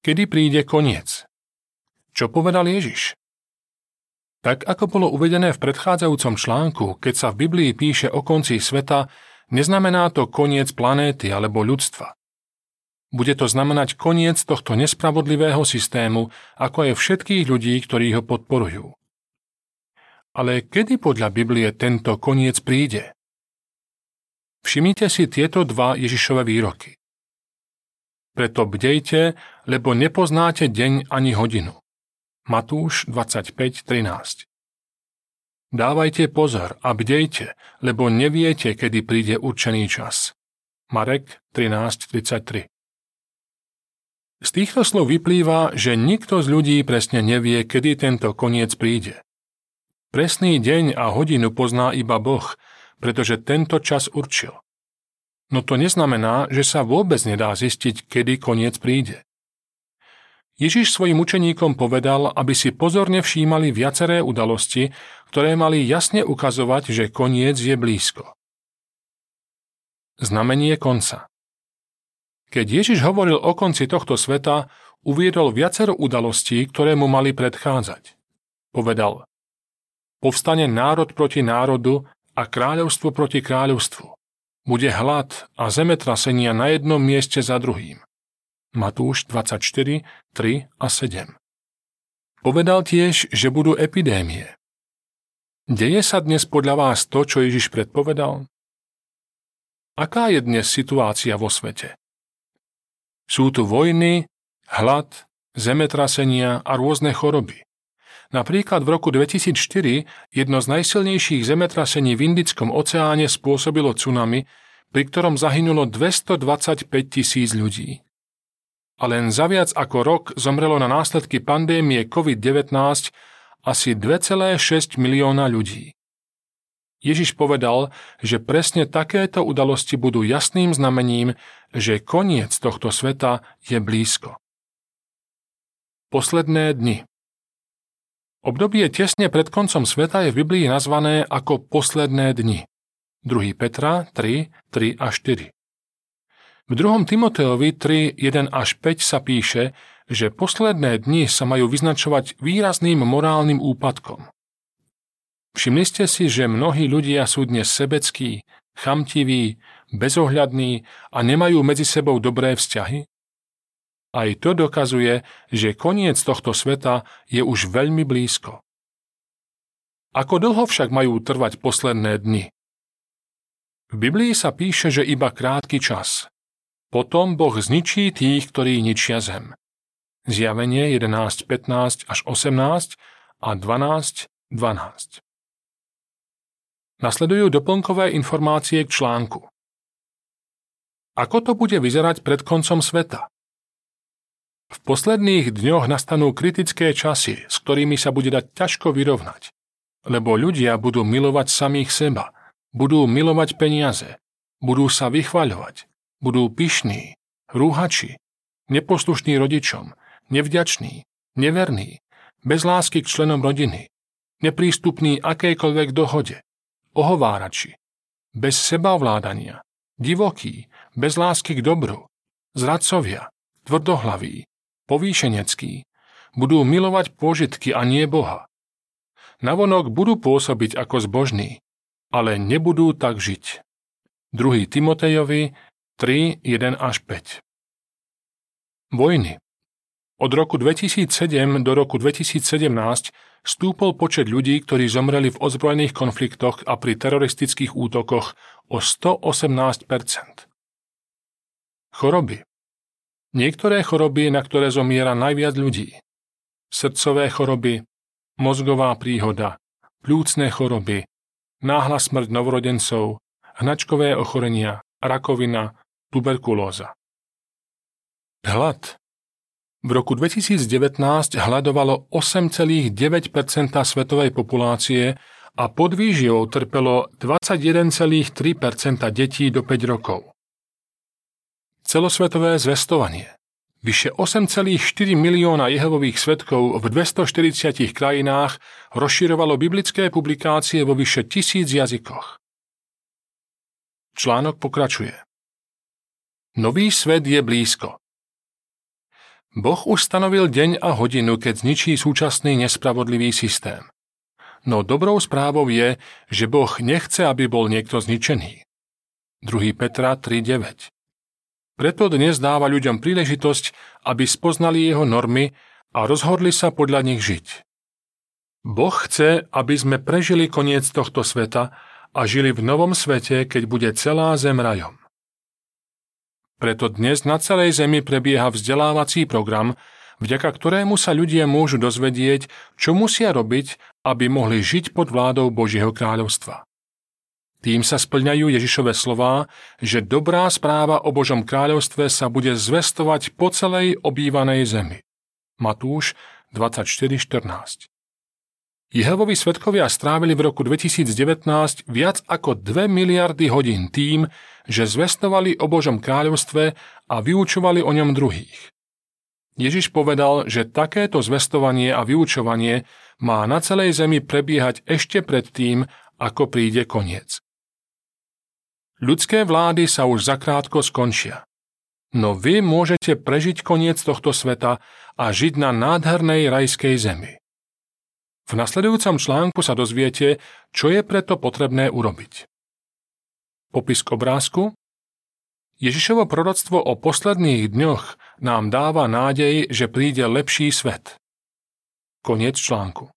Kedy príde koniec? Čo povedal Ježiš? Tak ako bolo uvedené v predchádzajúcom článku, keď sa v Biblii píše o konci sveta, neznamená to koniec planéty alebo ľudstva. Bude to znamenať koniec tohto nespravodlivého systému, ako aj všetkých ľudí, ktorí ho podporujú. Ale kedy podľa Biblie tento koniec príde? Všimnite si tieto dva Ježišové výroky. Preto bdejte, lebo nepoznáte deň ani hodinu. Matúš 25.13 Dávajte pozor a bdejte, lebo neviete, kedy príde určený čas. Marek 13.33 Z týchto slov vyplýva, že nikto z ľudí presne nevie, kedy tento koniec príde. Presný deň a hodinu pozná iba Boh, pretože tento čas určil. No to neznamená, že sa vôbec nedá zistiť, kedy koniec príde. Ježiš svojim učeníkom povedal, aby si pozorne všímali viaceré udalosti, ktoré mali jasne ukazovať, že koniec je blízko. Znamenie konca Keď Ježiš hovoril o konci tohto sveta, uviedol viacero udalostí, ktoré mu mali predchádzať. Povedal, povstane národ proti národu a kráľovstvo proti kráľovstvu. Bude hlad a zemetrasenia na jednom mieste za druhým. Matúš 24, 3 a 7. Povedal tiež, že budú epidémie. Deje sa dnes podľa vás to, čo Ježiš predpovedal? Aká je dnes situácia vo svete? Sú tu vojny, hlad, zemetrasenia a rôzne choroby. Napríklad v roku 2004 jedno z najsilnejších zemetrasení v Indickom oceáne spôsobilo tsunami, pri ktorom zahynulo 225 tisíc ľudí a len za viac ako rok zomrelo na následky pandémie COVID-19 asi 2,6 milióna ľudí. Ježiš povedal, že presne takéto udalosti budú jasným znamením, že koniec tohto sveta je blízko. Posledné dni Obdobie tesne pred koncom sveta je v Biblii nazvané ako posledné dni. 2. Petra 3, 3 a 4. V 2. Timoteovi 3, 1 až 5 sa píše, že posledné dni sa majú vyznačovať výrazným morálnym úpadkom. Všimli ste si, že mnohí ľudia sú dnes sebeckí, chamtiví, bezohľadní a nemajú medzi sebou dobré vzťahy? Aj to dokazuje, že koniec tohto sveta je už veľmi blízko. Ako dlho však majú trvať posledné dni? V Biblii sa píše, že iba krátky čas, potom Boh zničí tých, ktorí ničia zem. Zjavenie 11.15 až 18 a 12.12. 12. Nasledujú doplnkové informácie k článku. Ako to bude vyzerať pred koncom sveta? V posledných dňoch nastanú kritické časy, s ktorými sa bude dať ťažko vyrovnať. Lebo ľudia budú milovať samých seba, budú milovať peniaze, budú sa vychvaľovať, budú pyšní, rúhači, neposlušní rodičom, nevďační, neverní, bez lásky k členom rodiny, neprístupní akejkoľvek dohode, ohovárači, bez sebaovládania, divokí, bez lásky k dobru, zradcovia, tvrdohlaví, povýšeneckí, budú milovať požitky a nie Boha. Navonok budú pôsobiť ako zbožní, ale nebudú tak žiť. 2. Timotejovi 3, 1 až 5. Vojny. Od roku 2007 do roku 2017 stúpol počet ľudí, ktorí zomreli v ozbrojených konfliktoch a pri teroristických útokoch o 118% Choroby. Niektoré choroby, na ktoré zomiera najviac ľudí. Srdcové choroby, mozgová príhoda, plúcne choroby, náhla smrť novorodencov, hnačkové ochorenia, rakovina, tuberkulóza. Hlad. V roku 2019 hľadovalo 8,9% svetovej populácie a podvýživou trpelo 21,3% detí do 5 rokov. Celosvetové zvestovanie. Vyše 8,4 milióna jehovových svetkov v 240 krajinách rozširovalo biblické publikácie vo vyše tisíc jazykoch. Článok pokračuje. Nový svet je blízko. Boh už stanovil deň a hodinu, keď zničí súčasný nespravodlivý systém. No dobrou správou je, že Boh nechce, aby bol niekto zničený. 2. Petra 3.9 Preto dnes dáva ľuďom príležitosť, aby spoznali jeho normy a rozhodli sa podľa nich žiť. Boh chce, aby sme prežili koniec tohto sveta a žili v novom svete, keď bude celá zem rajom. Preto dnes na celej Zemi prebieha vzdelávací program, vďaka ktorému sa ľudia môžu dozvedieť, čo musia robiť, aby mohli žiť pod vládou Božieho kráľovstva. Tým sa splňajú Ježišove slová, že dobrá správa o Božom kráľovstve sa bude zvestovať po celej obývanej zemi. Matúš 24.14 Jehovovi svetkovia strávili v roku 2019 viac ako 2 miliardy hodín tým, že zvestovali o Božom kráľovstve a vyučovali o ňom druhých. Ježiš povedal, že takéto zvestovanie a vyučovanie má na celej zemi prebiehať ešte pred tým, ako príde koniec. Ľudské vlády sa už zakrátko skončia. No vy môžete prežiť koniec tohto sveta a žiť na nádhernej rajskej zemi. V nasledujúcom článku sa dozviete, čo je preto potrebné urobiť. Popis k obrázku Ježišovo proroctvo o posledných dňoch nám dáva nádej, že príde lepší svet. Koniec článku.